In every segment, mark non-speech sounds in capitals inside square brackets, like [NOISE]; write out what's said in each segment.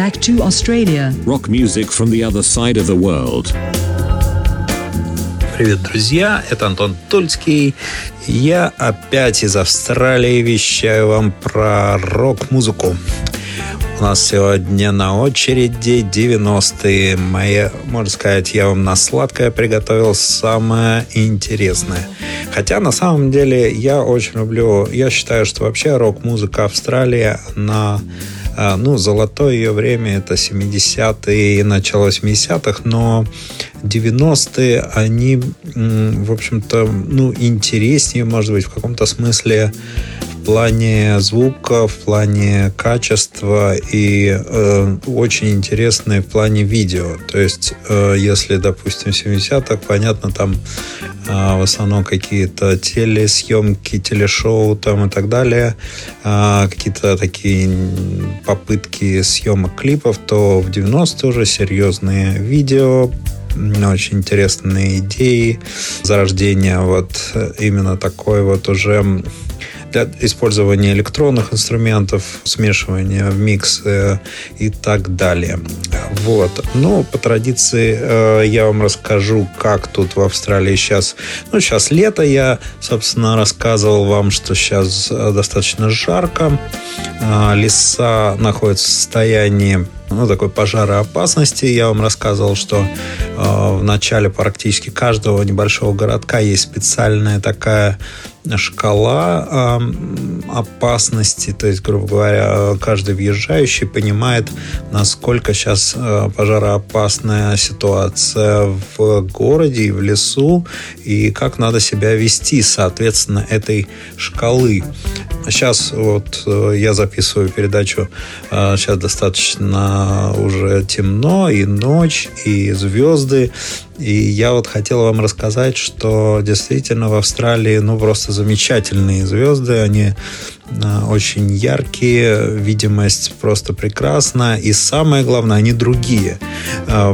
back to Australia. Rock music from the other side of the world. Привет, друзья! Это Антон Тульский. Я опять из Австралии вещаю вам про рок-музыку. У нас сегодня на очереди 90-е. Мои, можно сказать, я вам на сладкое приготовил самое интересное. Хотя на самом деле я очень люблю, я считаю, что вообще рок-музыка Австралии, на ну, золотое ее время это 70-е и начало 80-х, но 90-е, они, в общем-то, ну, интереснее, может быть, в каком-то смысле в плане звука, в плане качества и э, очень интересные в плане видео. То есть, э, если, допустим, в 70-х, понятно, там э, в основном какие-то телесъемки, телешоу там и так далее, э, какие-то такие попытки съемок клипов, то в 90-е уже серьезные видео, очень интересные идеи зарождения вот именно такой вот уже для использования электронных инструментов, смешивания в микс э, и так далее. Вот. Ну, по традиции э, я вам расскажу, как тут в Австралии сейчас. Ну, сейчас лето. Я, собственно, рассказывал вам, что сейчас э, достаточно жарко. Леса находятся в состоянии ну, такой пожароопасности. Я вам рассказывал, что э, в начале практически каждого небольшого городка есть специальная такая шкала э, опасности, то есть, грубо говоря, каждый въезжающий понимает, насколько сейчас э, пожароопасная ситуация в городе и в лесу, и как надо себя вести, соответственно, этой шкалы. Сейчас вот э, я записываю передачу, э, сейчас достаточно уже темно, и ночь, и звезды, и я вот хотел вам рассказать, что действительно в Австралии, ну, просто замечательные звезды, они э, очень яркие, видимость просто прекрасна, и самое главное, они другие.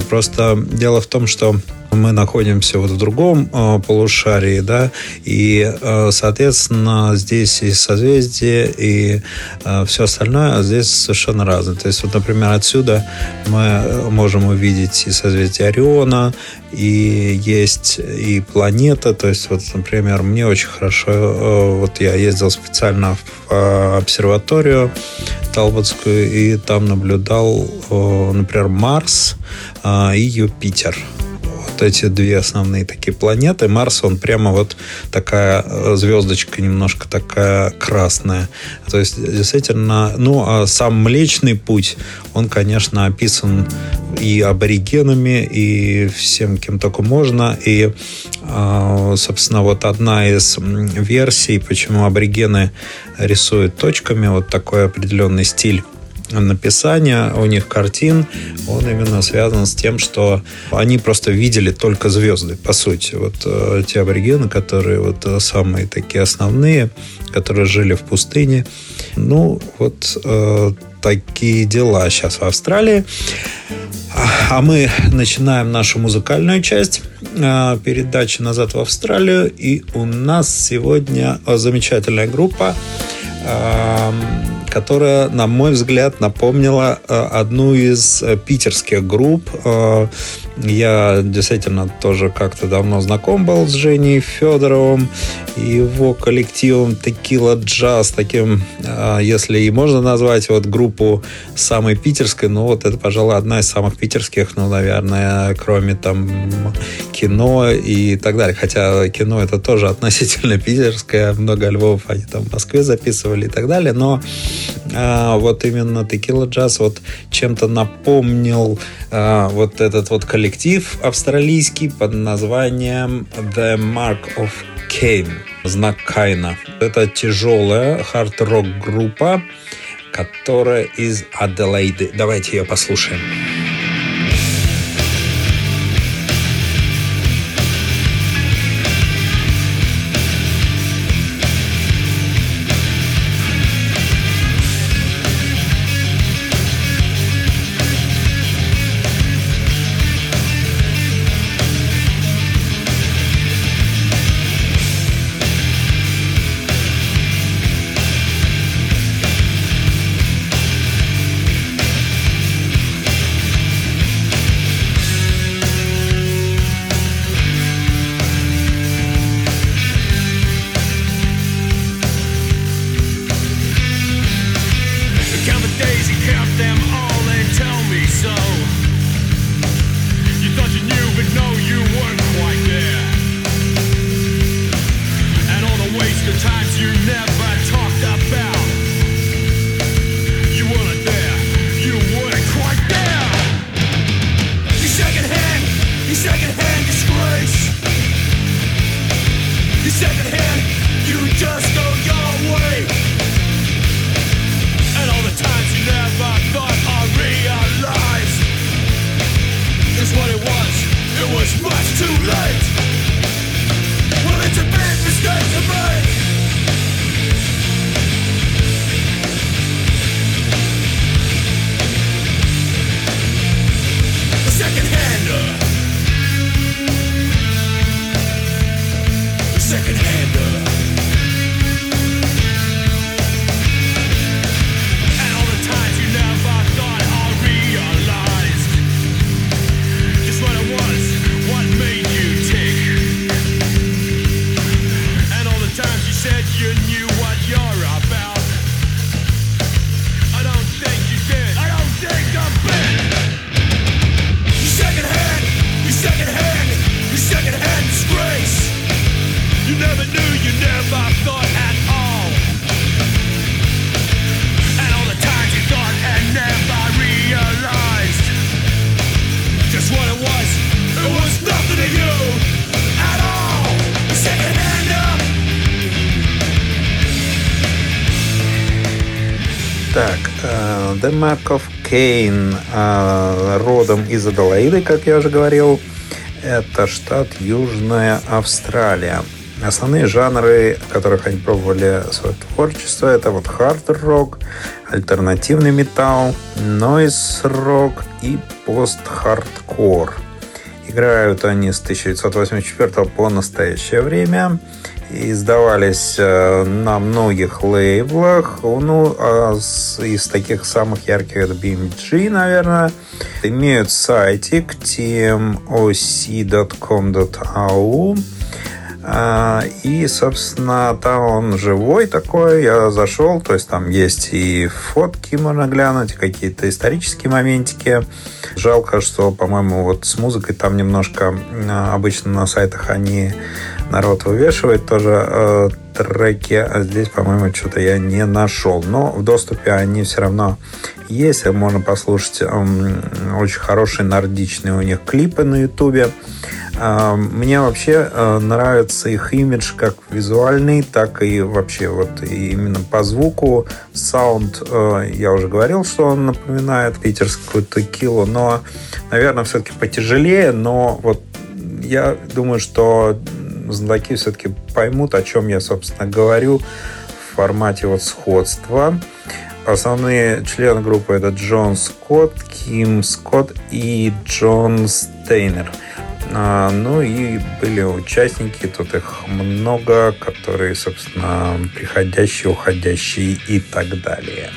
Просто дело в том, что мы находимся вот в другом э, полушарии, да, и, э, соответственно, здесь и созвездие, и э, все остальное, здесь совершенно разное. То есть, вот, например, отсюда мы можем увидеть и созвездие Ориона, и есть и планета, то есть, вот, например, мне очень хорошо, э, вот я ездил специально в э, обсерваторию Талботскую, и там наблюдал, э, например, Марс и Юпитер вот эти две основные такие планеты. Марс, он прямо вот такая э, звездочка немножко такая красная. То есть, действительно, ну, а сам Млечный Путь, он, конечно, описан и аборигенами, и всем, кем только можно. И, а, собственно, вот одна из версий, почему аборигены рисуют точками, вот такой определенный стиль написания у них картин, он именно связан с тем, что они просто видели только звезды, по сути. Вот э, те аборигены, которые вот э, самые такие основные, которые жили в пустыне. Ну, вот э, такие дела сейчас в Австралии. А мы начинаем нашу музыкальную часть э, передачи «Назад в Австралию». И у нас сегодня замечательная группа э, которая, на мой взгляд, напомнила э, одну из э, питерских групп. Э, я действительно тоже как-то давно знаком был с Женей Федоровым и его коллективом Текила Джаз, таким, если и можно назвать вот группу самой питерской, ну вот это, пожалуй, одна из самых питерских, ну, наверное, кроме там кино и так далее. Хотя кино это тоже относительно питерское, много альбомов они там в Москве записывали и так далее, но а, вот именно Tequila Jazz вот чем-то напомнил а, вот этот вот коллектив австралийский под названием The Mark of Cain, знак Кайна. Это тяжелая хард-рок группа, которая из Аделаиды. Давайте ее послушаем. Of Cain, э, родом из Аделаиды, как я уже говорил. Это штат Южная Австралия. Основные жанры, в которых они пробовали свое творчество, это вот хард-рок, альтернативный металл, нойз-рок и пост-хардкор. Играют они с 1984 по настоящее время. Издавались э, на многих лейблах. Ну, а из таких самых ярких это BMG, наверное. Имеют сайтик tmoc.com.au И, собственно, там он живой такой. Я зашел, то есть там есть и фотки можно глянуть, какие-то исторические моментики. Жалко, что, по-моему, вот с музыкой там немножко а, обычно на сайтах они народ вывешивает тоже э, треки, а здесь, по-моему, что-то я не нашел. Но в доступе они все равно есть. Можно послушать эм, очень хорошие нордичные у них клипы на ютубе. А, Мне вообще э, нравится их имидж как визуальный, так и вообще вот именно по звуку. Саунд, э, я уже говорил, что он напоминает питерскую текилу, но, наверное, все-таки потяжелее, но вот я думаю, что знатоки все-таки поймут, о чем я, собственно, говорю в формате вот сходства. Основные члены группы это Джон Скотт, Ким Скотт и Джон Стейнер. А, ну и были участники, тут их много, которые, собственно, приходящие, уходящие и так далее.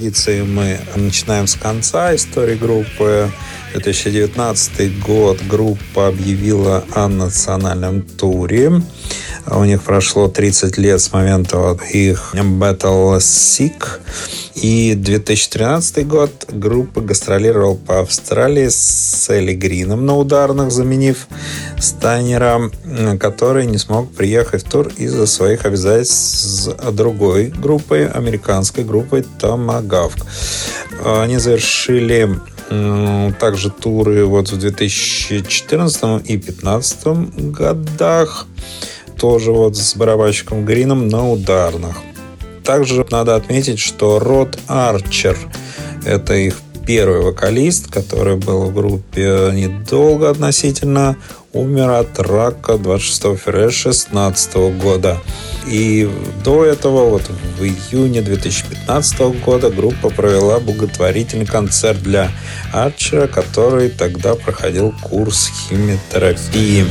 Традиции мы начинаем с конца истории группы. 2019 год группа объявила о национальном туре. У них прошло 30 лет с момента их Battle Sick. И 2013 год группа гастролировала по Австралии с Элли Грином на ударных, заменив Стайнера, который не смог приехать в тур из-за своих обязательств с другой группой, американской группой Tomahawk. Они завершили также туры вот в 2014 и 2015 годах. Тоже вот с барабанщиком Грином на ударных. Также надо отметить, что Род Арчер – это их первый вокалист, который был в группе недолго относительно, умер от рака 26 февраля 2016 года. И до этого, вот в июне 2015 года, группа провела благотворительный концерт для Арчера, который тогда проходил курс химиотерапии.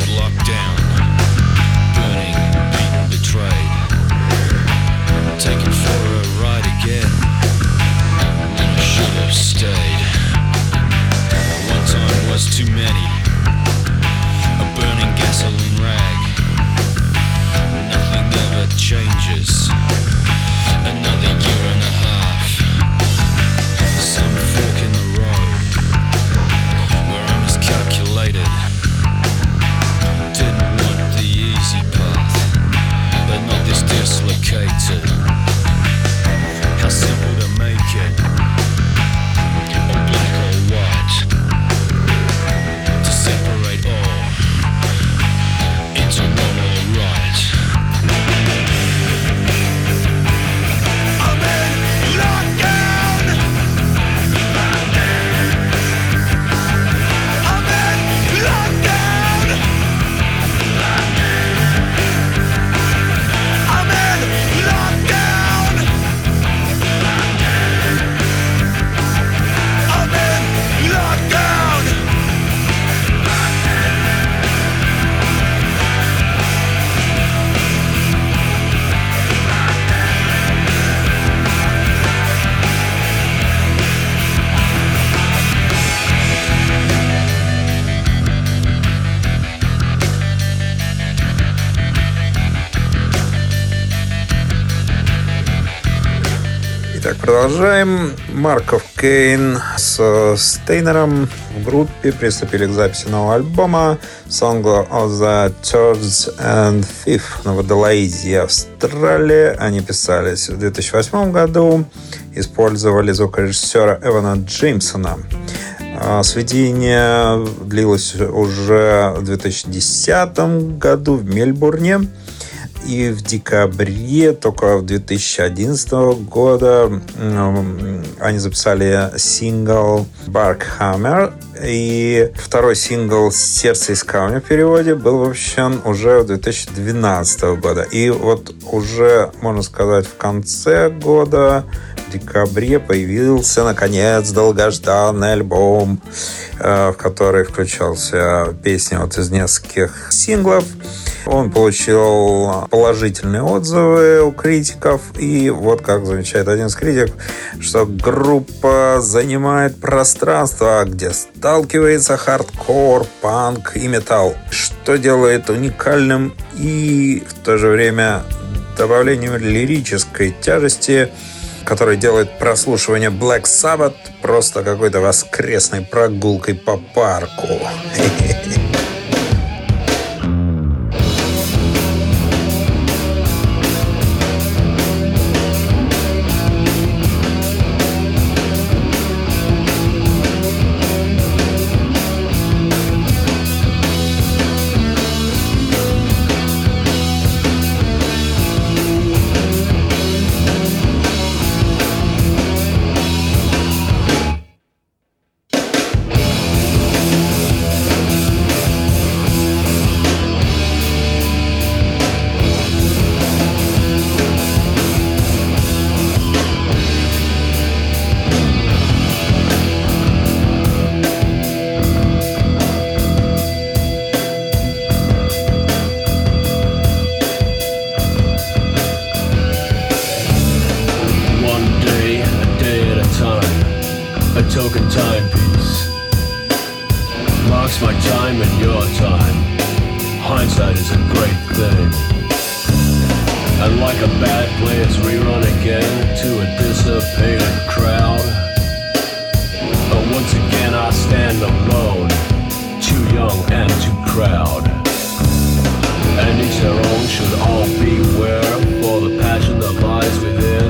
Продолжаем. Марков Кейн с Стейнером в группе приступили к записи нового альбома Song of the Thirds and Fifth на Водолаизе, Австралия. Они писались в 2008 году. Использовали звукорежиссера Эвана Джеймсона. А, сведение длилось уже в 2010 году в Мельбурне. И в декабре, только в 2011 года, они записали сингл «Bark Hammer». И второй сингл «Сердце из камня» в переводе был выпущен уже в 2012 года. И вот уже, можно сказать, в конце года в декабре появился, наконец, долгожданный альбом, э, в который включался песни вот из нескольких синглов. Он получил положительные отзывы у критиков. И вот как замечает один из критиков, что группа занимает пространство, где сталкивается хардкор, панк и металл, что делает уникальным и в то же время добавлением лирической тяжести который делает прослушивание Black Sabbath просто какой-то воскресной прогулкой по парку. timepiece. [LAUGHS] like a bad it's rerun again to a dissipated crowd. But once again, I stand alone, too young and too proud. And each their own should all beware for the passion that lies within.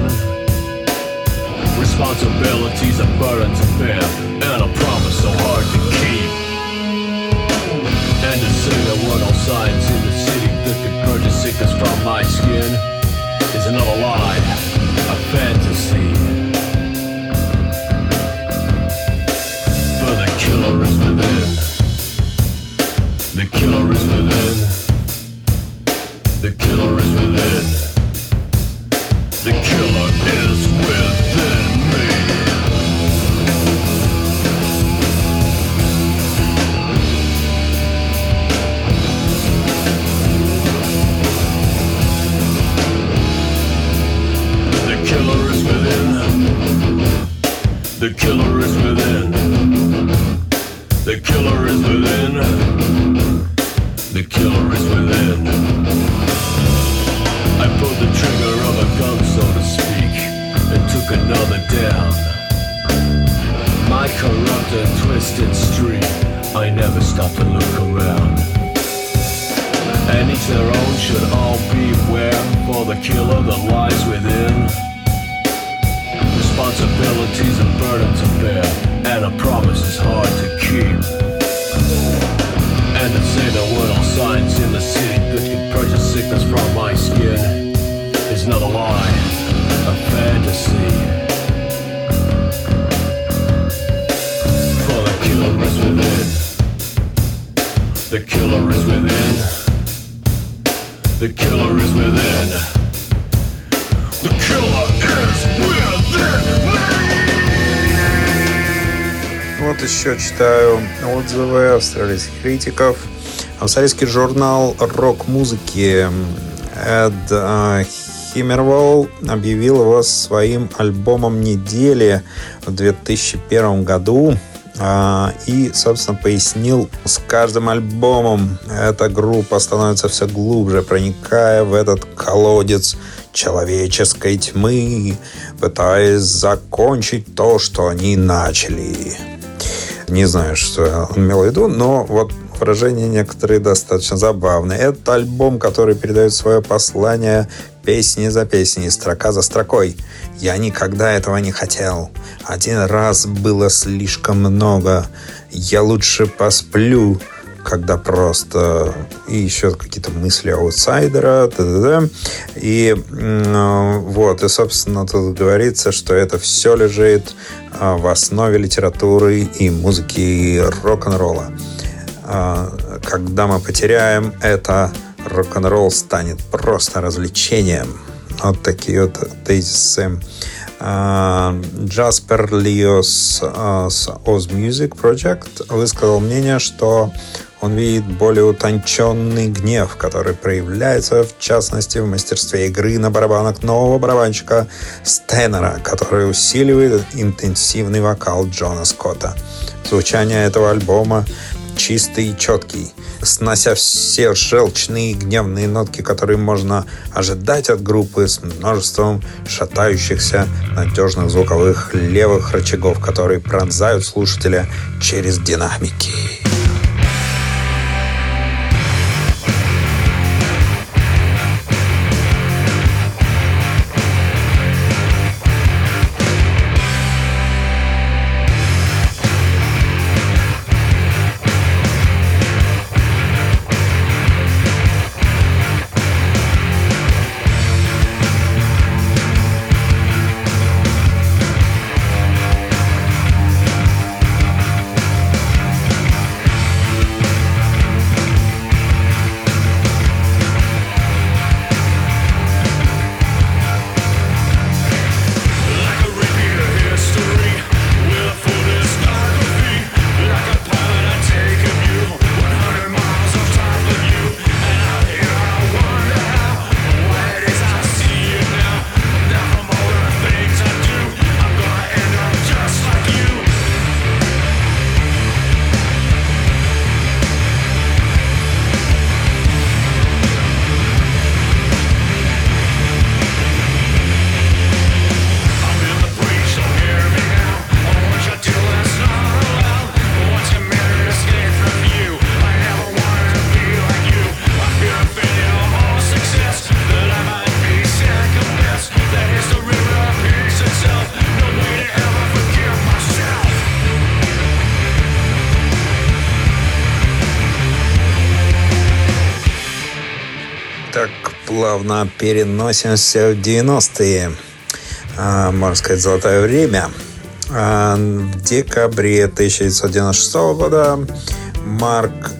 Responsibilities, a burden to bear, and a promise so hard to keep. And to say there were no signs another lie, killer that lies within. Responsibilities and burden to bear, and a promise is hard to keep. And to say there were no signs in the city that could purchase sickness from my skin is not a lie, a fantasy. For the killer is within. The killer is within. The killer is within. Вот еще читаю отзывы австралийских критиков. Австралийский журнал рок-музыки Эд э, Химмерволл объявил его своим альбомом недели в 2001 году. А, И, собственно, пояснил, с каждым альбомом эта группа становится все глубже, проникая в этот колодец человеческой тьмы, пытаясь закончить то, что они начали. Не знаю, что он имел в виду, но вот выражения некоторые достаточно забавные. Это альбом, который передает свое послание песни за песней, строка за строкой. Я никогда этого не хотел. Один раз было слишком много. Я лучше посплю, когда просто... И еще какие-то мысли аутсайдера. т.д. И м, вот, и, собственно, тут говорится, что это все лежит а, в основе литературы и музыки рок-н-ролла. А, Когда мы потеряем это, рок-н-ролл станет просто развлечением. Вот такие вот тезисы. Джаспер Лиос с Oz Music Project высказал мнение, что он видит более утонченный гнев, который проявляется, в частности, в мастерстве игры на барабанах нового барабанщика Стэннера, который усиливает интенсивный вокал Джона Скотта. Звучание этого альбома чистый и четкий, снося все желчные и гневные нотки, которые можно ожидать от группы с множеством шатающихся надежных звуковых левых рычагов, которые пронзают слушателя через динамики. Плавно переносимся в 90-е. А, можно сказать, золотое время. А, в декабре 1996 года Марк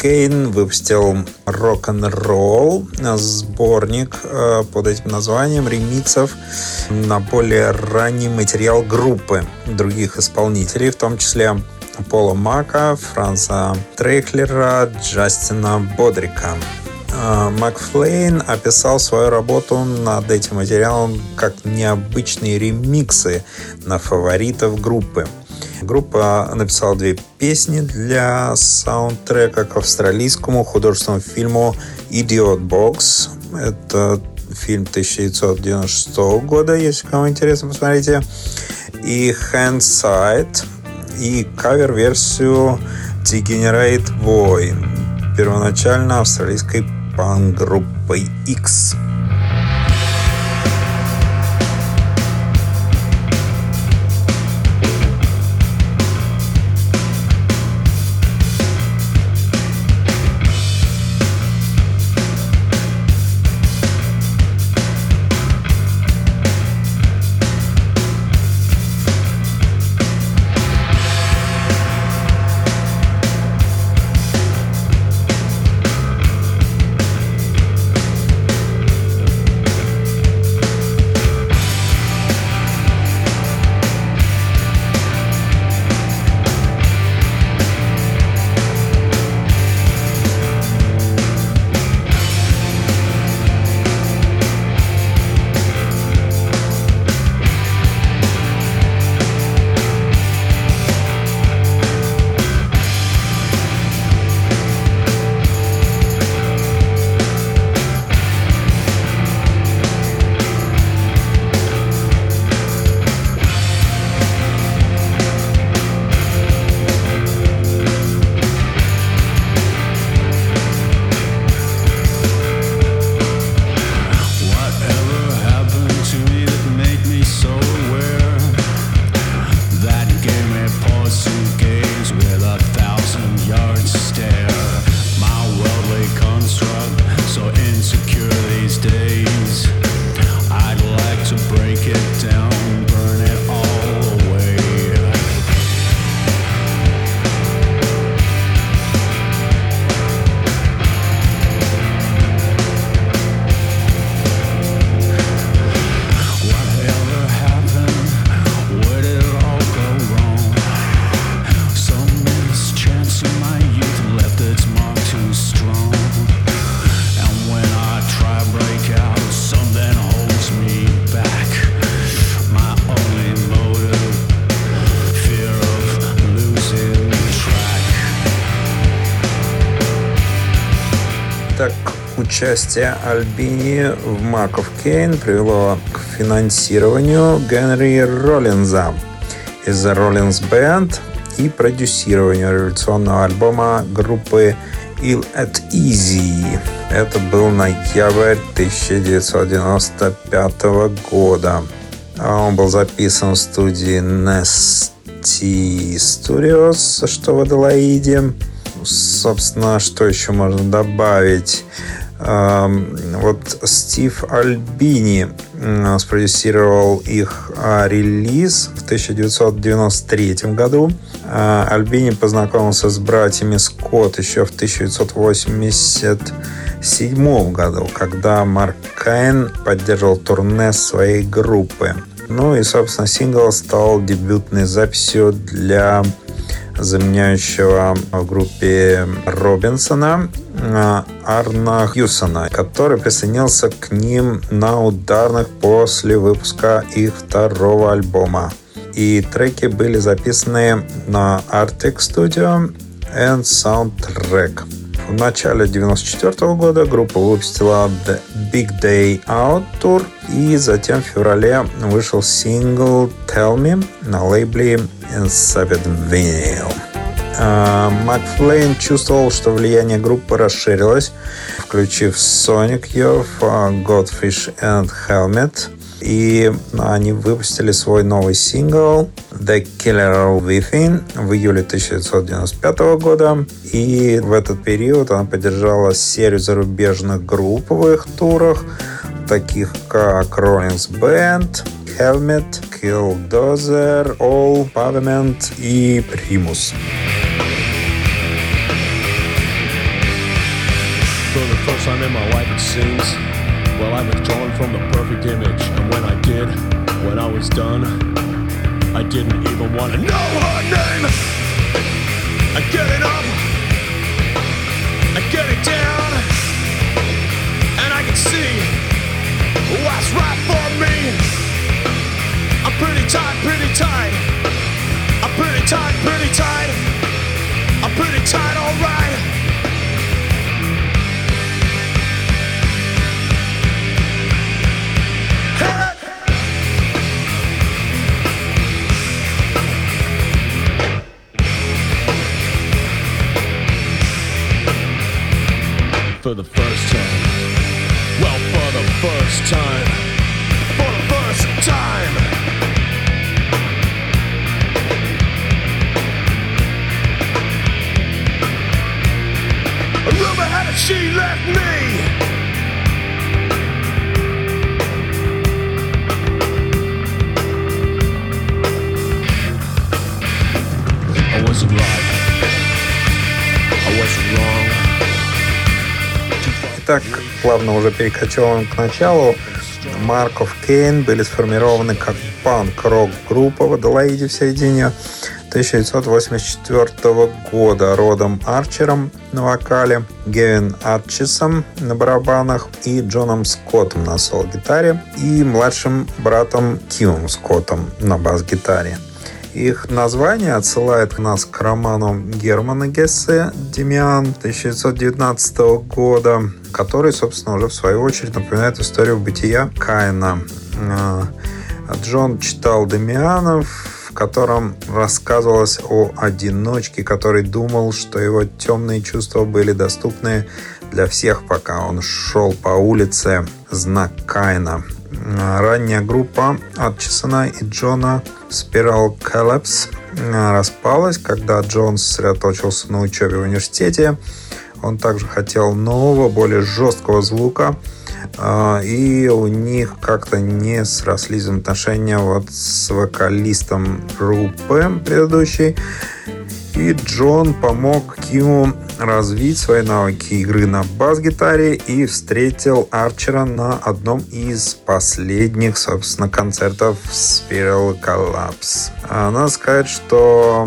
Кейн выпустил рок-н-ролл, сборник э, под этим названием ремиксов на более ранний материал группы других исполнителей, в том числе Пола Мака, Франца Трейхлера, Джастина Бодрика. Э, Макфлейн описал свою работу над этим материалом как необычные ремиксы на фаворитов группы – Группа написала две песни для саундтрека к австралийскому художественному фильму «Idiot Box». Это фильм 1996 года, если кому интересно, посмотрите. И «Handside» и кавер-версию «Degenerate Boy» первоначально австралийской панк-группой X. Участие Альбини в Маков Кейн привело к финансированию Генри Роллинза из Rollins Band и продюсированию революционного альбома группы Ill at Easy. Это был ноябрь 1995 года. Он был записан в студии Nasty Studios, что в Аделаиде. Собственно, что еще можно добавить? Вот Стив Альбини спродюсировал их а, релиз в 1993 году. А, Альбини познакомился с братьями Скотт еще в 1987 году, когда Марк Кайн поддерживал турне своей группы. Ну и, собственно, сингл стал дебютной записью для заменяющего в группе Робинсона Арна Хьюсона, который присоединился к ним на ударных после выпуска их второго альбома. И треки были записаны на Arctic Studio and Soundtrack. В начале 1994 года группа выпустила The Big Day Out Tour, и затем в феврале вышел сингл Tell Me на лейбле Insipid Vinyl. А, Макфлейн чувствовал, что влияние группы расширилось, включив Sonic Youth, Godfish and Helmet И они выпустили свой новый сингл The Killer Within в июле 1995 года. И в этот период она поддержала серию зарубежных групп в их турах, таких как Rollins Band, Helmet, Killdozer, All, Pavement и Primus. For first time in my life, it seems. Well, I was drawn from the perfect image, and when I did, when I was done, I didn't even want to know her name. I get it up, I get it down, and I can see what's right for me. I'm pretty tight, pretty tight. Уже перекочевываем к началу. Марков Кейн были сформированы как панк-рок-группа в Аделаиде в середине 1984 года родом Арчером на вокале, Гевин Арчисом на барабанах и Джоном Скоттом на соло-гитаре и младшим братом Кимом Скоттом на бас-гитаре. Их название отсылает нас к роману Германа Гессе «Демиан» 1919 года, который, собственно, уже в свою очередь напоминает историю бытия Каина. А, Джон читал Демиана, в котором рассказывалось о одиночке, который думал, что его темные чувства были доступны для всех, пока он шел по улице знак Каина. Ранняя группа Атчисона и Джона Spiral Collapse распалась, когда Джон сосредоточился на учебе в университете. Он также хотел нового, более жесткого звука, и у них как-то не срослись отношения вот с вокалистом группы предыдущей. И Джон помог Киму развить свои навыки игры на бас-гитаре и встретил Арчера на одном из последних, собственно, концертов Spiral Collapse. Надо сказать, что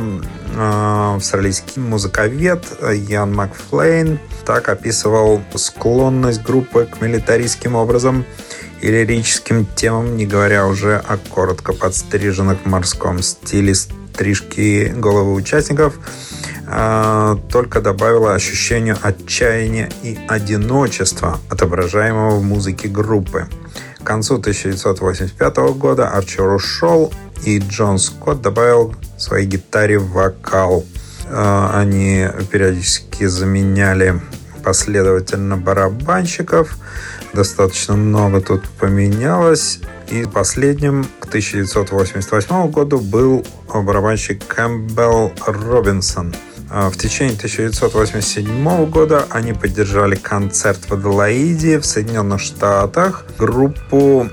австралийский музыковед Ян Макфлейн так описывал склонность группы к милитаристским образом и лирическим темам, не говоря уже о коротко подстриженных в морском стиле стрижки головы участников, а, только добавила ощущение отчаяния и одиночества, отображаемого в музыке группы. К концу 1985 года Арчер ушел, и Джон Скотт добавил своей гитаре вокал. А, они периодически заменяли последовательно барабанщиков. Достаточно много тут поменялось. И последним к 1988 году был барабанщик Кэмпбелл Робинсон. А в течение 1987 года они поддержали концерт в Аделаиде в Соединенных Штатах группу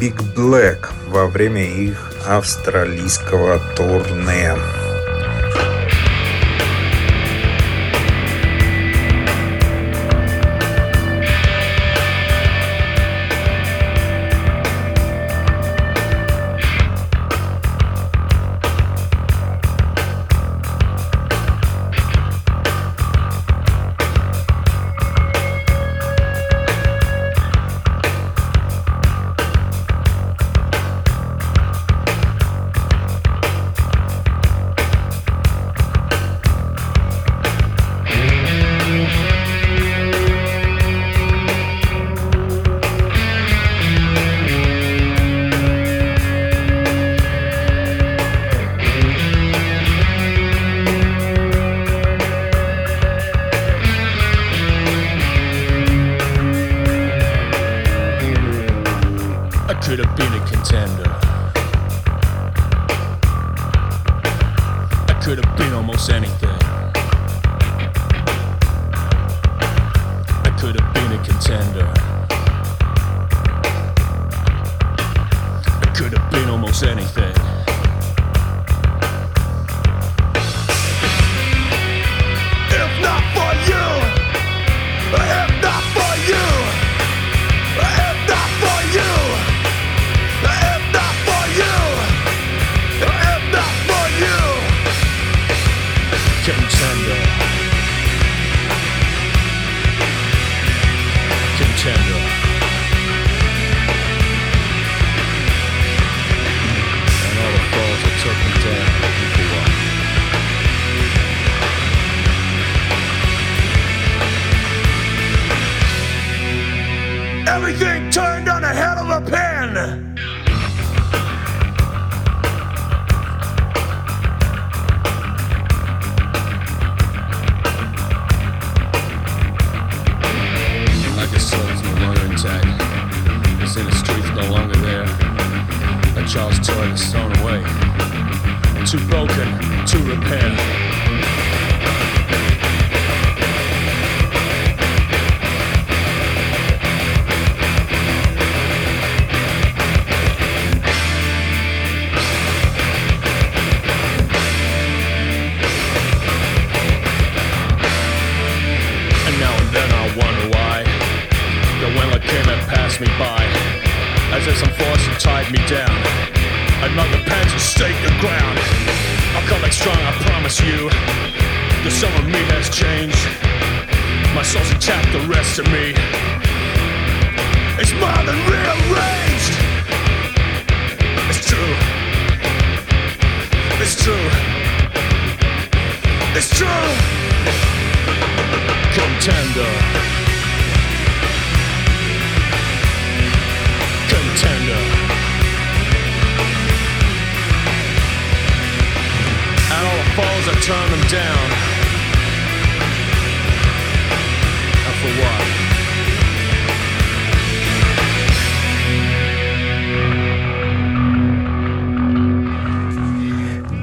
Big Black во время их австралийского турне.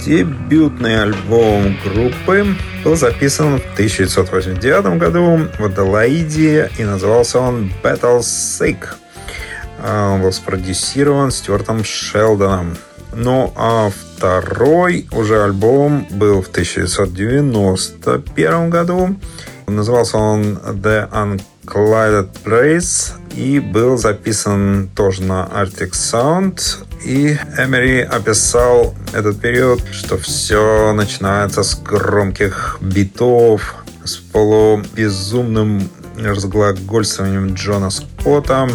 Дебютный альбом группы был записан в 1989 году в Аделаиде и назывался он Battle Sick. А, Он был спродюсирован Стюартом Шелдоном. Ну а второй уже альбом был в 1991 году. Назывался он The Unclided Praise и был записан тоже на Arctic Sound. И Эмери описал этот период, что все начинается с громких битов, с полубезумным разглагольствованием Джона Скотта.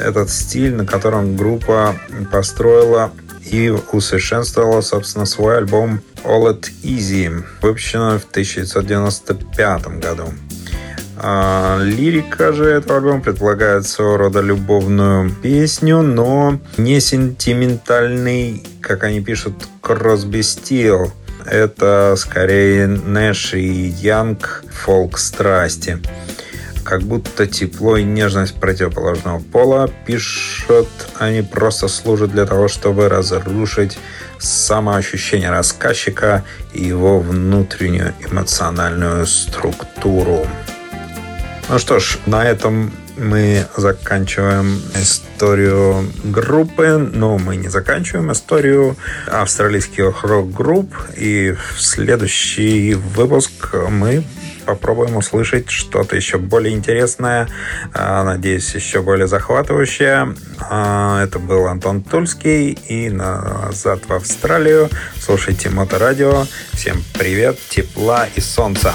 Этот стиль, на котором группа построила и усовершенствовала, собственно, свой альбом All It Easy, выпущенный в 1995 году. А, лирика же этого альбома предполагает своего рода любовную песню, но не сентиментальный, как они пишут, Кросби Стил. Это скорее Нэш и Янг фолк страсти. Как будто тепло и нежность противоположного пола, пишут, они просто служат для того, чтобы разрушить самоощущение рассказчика и его внутреннюю эмоциональную структуру. Ну что ж, на этом мы заканчиваем историю группы, но мы не заканчиваем историю австралийских рок-групп. И в следующий выпуск мы попробуем услышать что-то еще более интересное, а, надеюсь, еще более захватывающее. А, Это был Антон Тульский и назад в Австралию. Слушайте Моторадио. Всем привет, тепла и солнца.